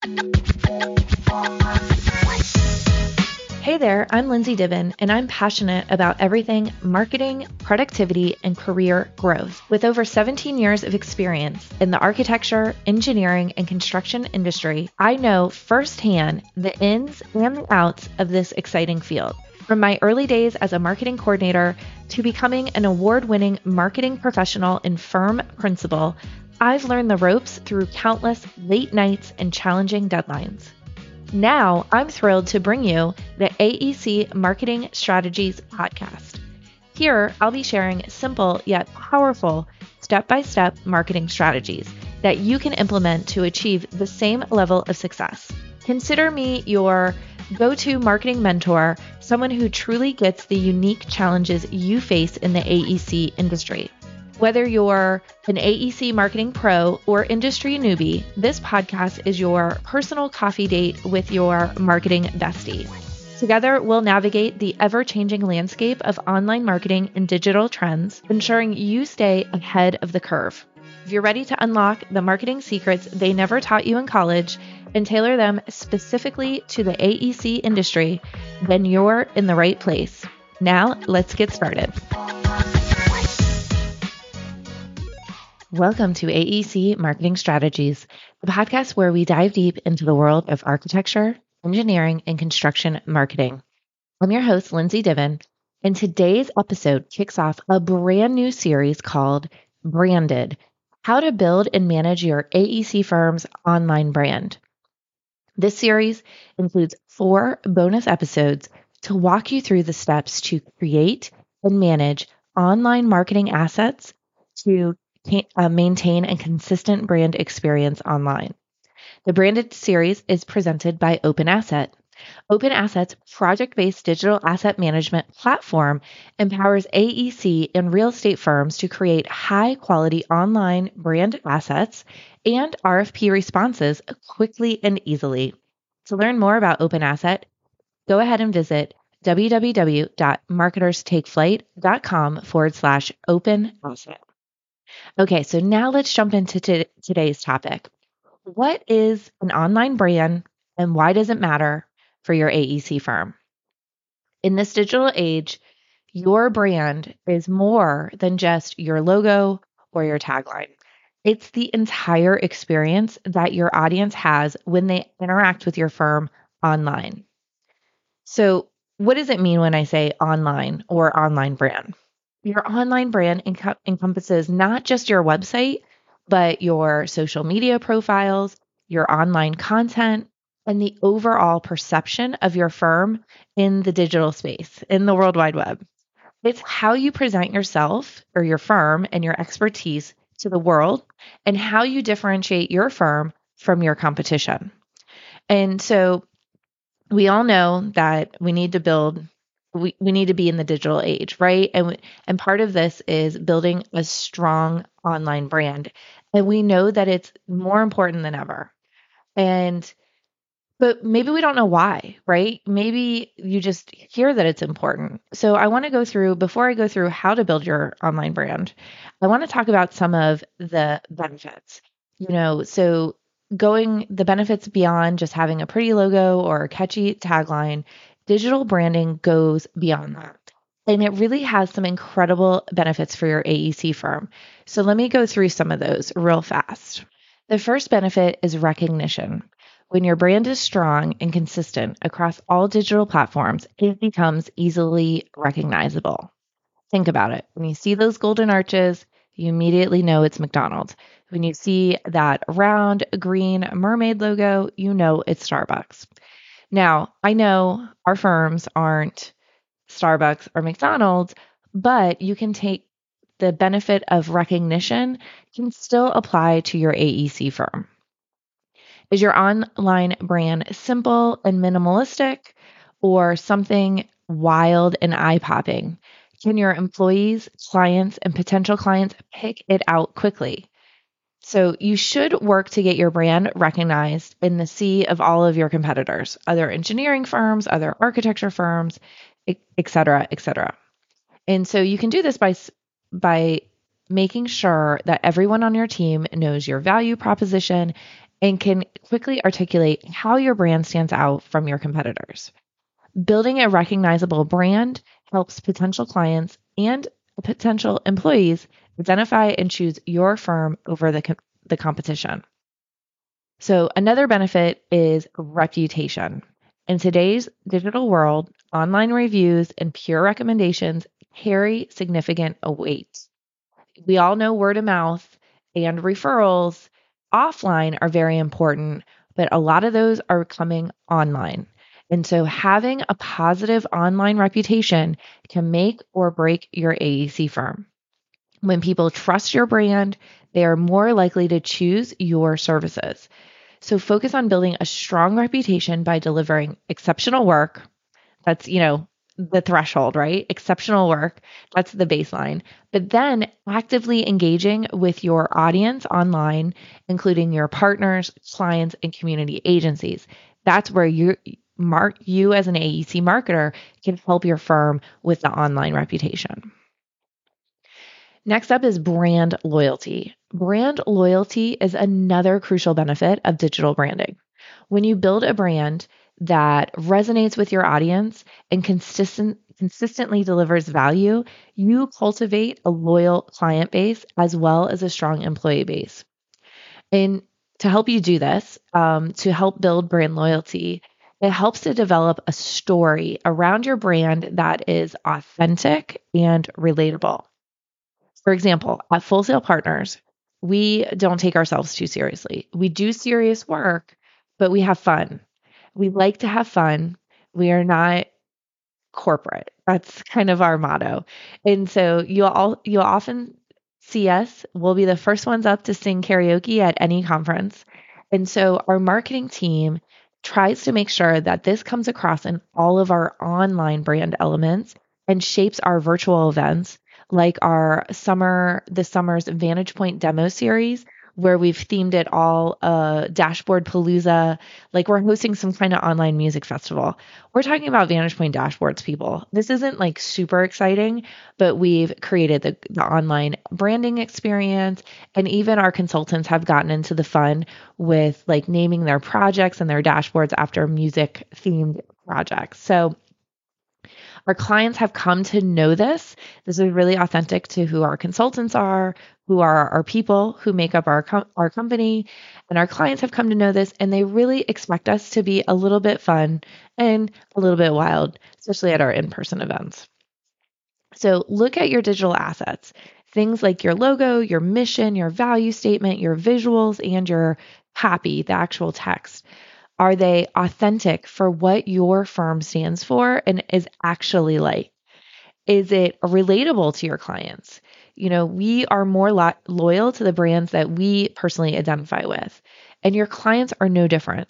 Hey there, I'm Lindsay Diven, and I'm passionate about everything marketing, productivity, and career growth. With over 17 years of experience in the architecture, engineering, and construction industry, I know firsthand the ins and the outs of this exciting field. From my early days as a marketing coordinator to becoming an award winning marketing professional and firm principal, I've learned the ropes through countless late nights and challenging deadlines. Now, I'm thrilled to bring you the AEC Marketing Strategies Podcast. Here, I'll be sharing simple yet powerful step by step marketing strategies that you can implement to achieve the same level of success. Consider me your go to marketing mentor, someone who truly gets the unique challenges you face in the AEC industry. Whether you're an AEC marketing pro or industry newbie, this podcast is your personal coffee date with your marketing bestie. Together, we'll navigate the ever changing landscape of online marketing and digital trends, ensuring you stay ahead of the curve. If you're ready to unlock the marketing secrets they never taught you in college and tailor them specifically to the AEC industry, then you're in the right place. Now, let's get started. Welcome to AEC Marketing Strategies, the podcast where we dive deep into the world of architecture, engineering, and construction marketing. I'm your host, Lindsay Diven, and today's episode kicks off a brand new series called Branded How to Build and Manage Your AEC Firm's Online Brand. This series includes four bonus episodes to walk you through the steps to create and manage online marketing assets to uh, maintain a consistent brand experience online. The branded series is presented by OpenAsset. Open Asset's project based digital asset management platform empowers AEC and real estate firms to create high quality online brand assets and RFP responses quickly and easily. To learn more about OpenAsset, go ahead and visit www.marketerstakeflight.com forward slash open asset. Okay, so now let's jump into t- today's topic. What is an online brand and why does it matter for your AEC firm? In this digital age, your brand is more than just your logo or your tagline. It's the entire experience that your audience has when they interact with your firm online. So, what does it mean when I say online or online brand? Your online brand enc- encompasses not just your website, but your social media profiles, your online content, and the overall perception of your firm in the digital space, in the World Wide Web. It's how you present yourself or your firm and your expertise to the world and how you differentiate your firm from your competition. And so we all know that we need to build we, we need to be in the digital age, right? And and part of this is building a strong online brand. And we know that it's more important than ever. And but maybe we don't know why, right? Maybe you just hear that it's important. So I want to go through before I go through how to build your online brand. I want to talk about some of the benefits. You know, so going the benefits beyond just having a pretty logo or a catchy tagline digital branding goes beyond that. And it really has some incredible benefits for your AEC firm. So let me go through some of those real fast. The first benefit is recognition. When your brand is strong and consistent across all digital platforms, it becomes easily recognizable. Think about it. When you see those golden arches, you immediately know it's McDonald's. When you see that round green mermaid logo, you know it's Starbucks. Now, I know our firms aren't Starbucks or McDonald's, but you can take the benefit of recognition can still apply to your AEC firm. Is your online brand simple and minimalistic or something wild and eye popping? Can your employees, clients, and potential clients pick it out quickly? So you should work to get your brand recognized in the sea of all of your competitors, other engineering firms, other architecture firms, et cetera, et cetera. And so you can do this by by making sure that everyone on your team knows your value proposition and can quickly articulate how your brand stands out from your competitors. Building a recognizable brand helps potential clients and potential employees identify and choose your firm over the, the competition. So, another benefit is reputation. In today's digital world, online reviews and peer recommendations carry significant weight. We all know word of mouth and referrals offline are very important, but a lot of those are coming online. And so having a positive online reputation can make or break your AEC firm. When people trust your brand, they are more likely to choose your services. So focus on building a strong reputation by delivering exceptional work. That's, you know, the threshold, right? Exceptional work. That's the baseline. But then actively engaging with your audience online, including your partners, clients, and community agencies. That's where you mark you as an AEC marketer can help your firm with the online reputation. Next up is brand loyalty. Brand loyalty is another crucial benefit of digital branding. When you build a brand that resonates with your audience and consistent consistently delivers value, you cultivate a loyal client base as well as a strong employee base. And to help you do this, um, to help build brand loyalty, it helps to develop a story around your brand that is authentic and relatable. For example, at Full Sail Partners, we don't take ourselves too seriously. We do serious work, but we have fun. We like to have fun. We are not corporate. That's kind of our motto. And so you'll all you'll often see us. We'll be the first ones up to sing karaoke at any conference. And so our marketing team tries to make sure that this comes across in all of our online brand elements and shapes our virtual events like our summer the summer's Vantage Point demo series where we've themed it all uh, dashboard palooza. Like we're hosting some kind of online music festival. We're talking about vantage point dashboards people. This isn't like super exciting but we've created the, the online branding experience and even our consultants have gotten into the fun with like naming their projects and their dashboards after music themed projects. So our clients have come to know this. This is really authentic to who our consultants are, who are our people who make up our com- our company, and our clients have come to know this and they really expect us to be a little bit fun and a little bit wild, especially at our in-person events. So, look at your digital assets. Things like your logo, your mission, your value statement, your visuals, and your copy, the actual text. Are they authentic for what your firm stands for and is actually like? Is it relatable to your clients? You know, we are more lo- loyal to the brands that we personally identify with, and your clients are no different.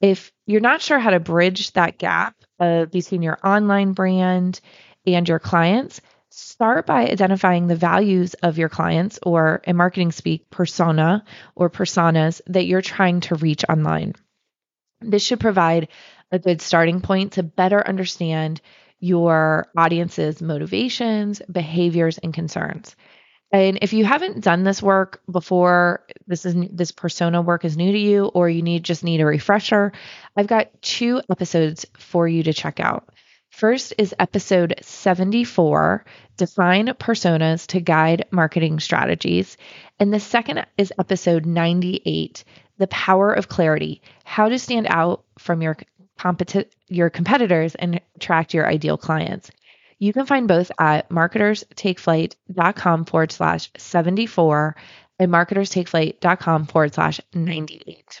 If you're not sure how to bridge that gap uh, between your online brand and your clients, start by identifying the values of your clients or in marketing speak persona or personas that you're trying to reach online. This should provide a good starting point to better understand your audience's motivations, behaviors, and concerns. And if you haven't done this work before, this is this persona work is new to you, or you need just need a refresher, I've got two episodes for you to check out. First is episode 74, Define Personas to Guide Marketing Strategies. And the second is episode 98, the power of clarity, how to stand out from your competi- your competitors and attract your ideal clients. You can find both at marketerstakeflight.com forward slash 74 and marketerstakeflight.com forward slash 98.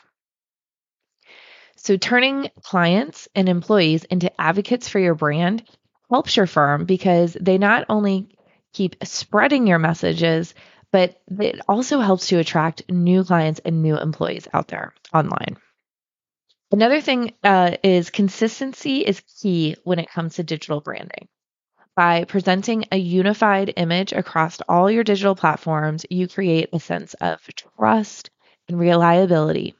So, turning clients and employees into advocates for your brand helps your firm because they not only keep spreading your messages, but it also helps to attract new clients and new employees out there online. Another thing uh, is consistency is key when it comes to digital branding. By presenting a unified image across all your digital platforms, you create a sense of trust and reliability.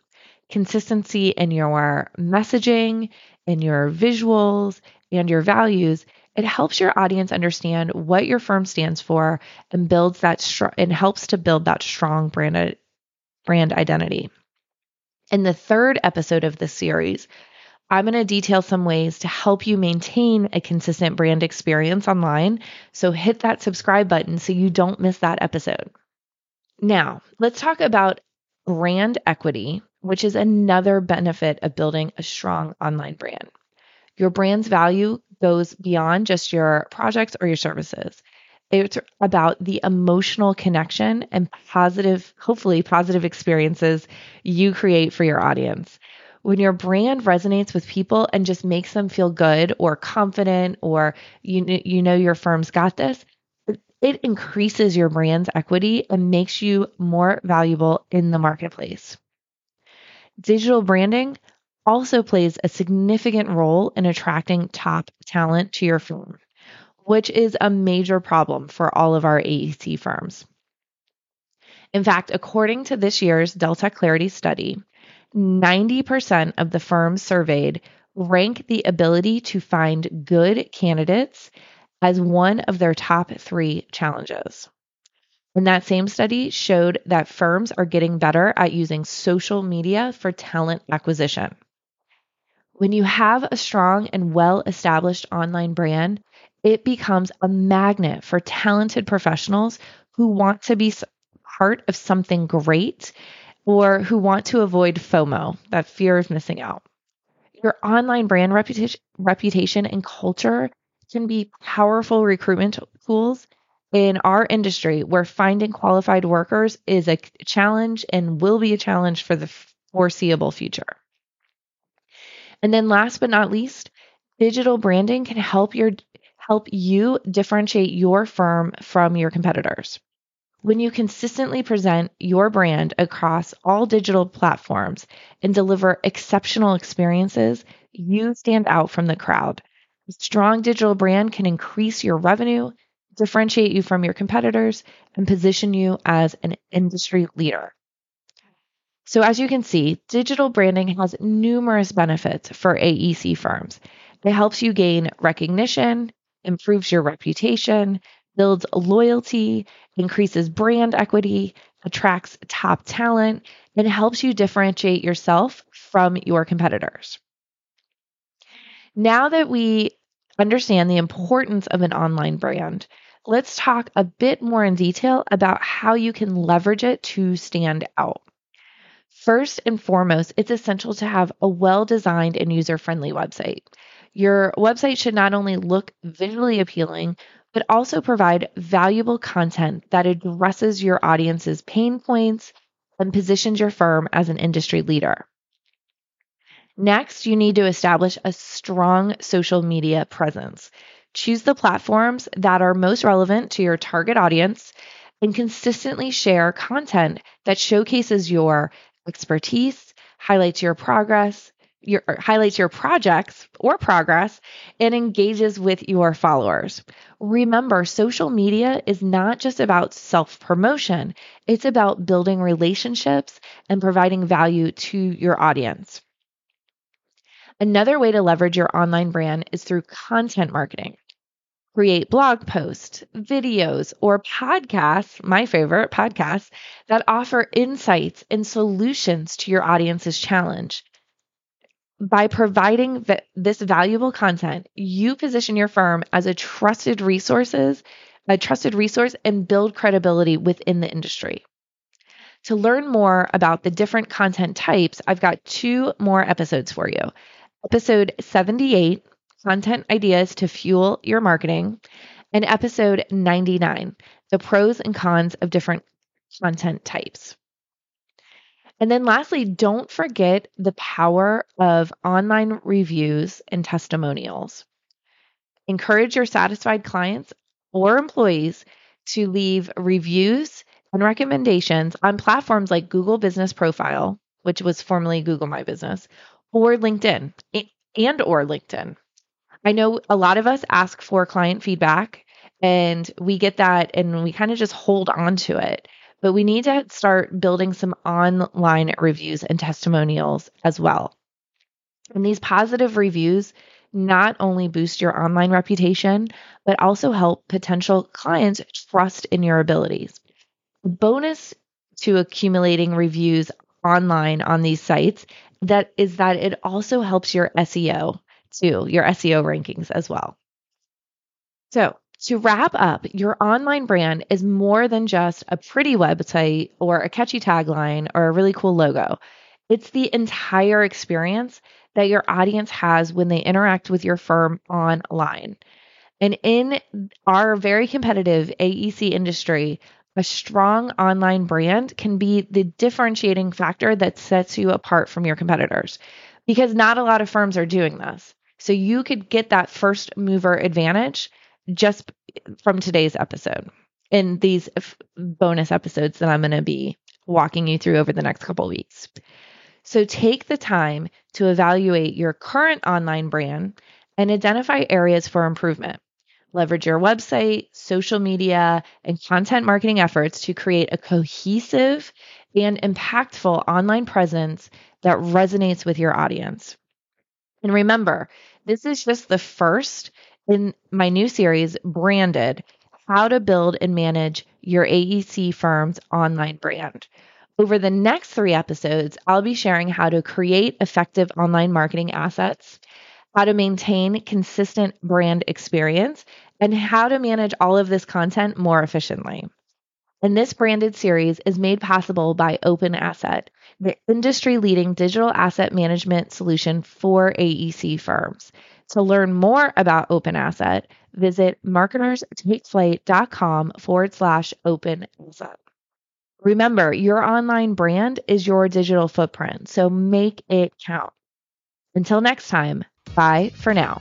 Consistency in your messaging, in your visuals, and your values it helps your audience understand what your firm stands for and builds that str- and helps to build that strong brand brand identity. In the third episode of this series, I'm going to detail some ways to help you maintain a consistent brand experience online. So hit that subscribe button so you don't miss that episode. Now, let's talk about brand equity, which is another benefit of building a strong online brand. Your brand's value goes beyond just your projects or your services. It's about the emotional connection and positive, hopefully, positive experiences you create for your audience. When your brand resonates with people and just makes them feel good or confident, or you, you know your firm's got this, it increases your brand's equity and makes you more valuable in the marketplace. Digital branding also plays a significant role in attracting top talent to your firm which is a major problem for all of our AEC firms. In fact, according to this year's Deltek Clarity study, 90% of the firms surveyed rank the ability to find good candidates as one of their top three challenges. And that same study showed that firms are getting better at using social media for talent acquisition. When you have a strong and well established online brand, it becomes a magnet for talented professionals who want to be part of something great or who want to avoid FOMO, that fear of missing out. Your online brand reputation, reputation and culture can be powerful recruitment tools in our industry where finding qualified workers is a challenge and will be a challenge for the foreseeable future. And then last but not least, digital branding can help your help you differentiate your firm from your competitors. When you consistently present your brand across all digital platforms and deliver exceptional experiences, you stand out from the crowd. A strong digital brand can increase your revenue, differentiate you from your competitors, and position you as an industry leader. So, as you can see, digital branding has numerous benefits for AEC firms. It helps you gain recognition, improves your reputation, builds loyalty, increases brand equity, attracts top talent, and helps you differentiate yourself from your competitors. Now that we understand the importance of an online brand, let's talk a bit more in detail about how you can leverage it to stand out. First and foremost, it's essential to have a well designed and user friendly website. Your website should not only look visually appealing, but also provide valuable content that addresses your audience's pain points and positions your firm as an industry leader. Next, you need to establish a strong social media presence. Choose the platforms that are most relevant to your target audience and consistently share content that showcases your expertise, highlights your progress, your highlights your projects or progress and engages with your followers. Remember, social media is not just about self-promotion. It's about building relationships and providing value to your audience. Another way to leverage your online brand is through content marketing. Create blog posts, videos, or podcasts, my favorite podcasts, that offer insights and solutions to your audience's challenge by providing this valuable content, you position your firm as a trusted resources, a trusted resource and build credibility within the industry. To learn more about the different content types, I've got two more episodes for you. Episode 78, content ideas to fuel your marketing, and episode 99, the pros and cons of different content types. And then lastly, don't forget the power of online reviews and testimonials. Encourage your satisfied clients or employees to leave reviews and recommendations on platforms like Google Business Profile, which was formerly Google My Business, or LinkedIn and or LinkedIn. I know a lot of us ask for client feedback and we get that and we kind of just hold on to it but we need to start building some online reviews and testimonials as well. And these positive reviews not only boost your online reputation, but also help potential clients trust in your abilities. Bonus to accumulating reviews online on these sites that is that it also helps your SEO too, your SEO rankings as well. So, to wrap up, your online brand is more than just a pretty website or a catchy tagline or a really cool logo. It's the entire experience that your audience has when they interact with your firm online. And in our very competitive AEC industry, a strong online brand can be the differentiating factor that sets you apart from your competitors because not a lot of firms are doing this. So you could get that first mover advantage just from today's episode in these bonus episodes that I'm going to be walking you through over the next couple weeks. So take the time to evaluate your current online brand and identify areas for improvement. Leverage your website, social media, and content marketing efforts to create a cohesive and impactful online presence that resonates with your audience. And remember, this is just the first in my new series, Branded How to Build and Manage Your AEC Firm's Online Brand. Over the next three episodes, I'll be sharing how to create effective online marketing assets, how to maintain consistent brand experience, and how to manage all of this content more efficiently. And this branded series is made possible by OpenAsset, the industry leading digital asset management solution for AEC firms. To learn more about OpenAsset, visit marketerstakeflight.com forward slash open asset. Remember, your online brand is your digital footprint, so make it count. Until next time, bye for now.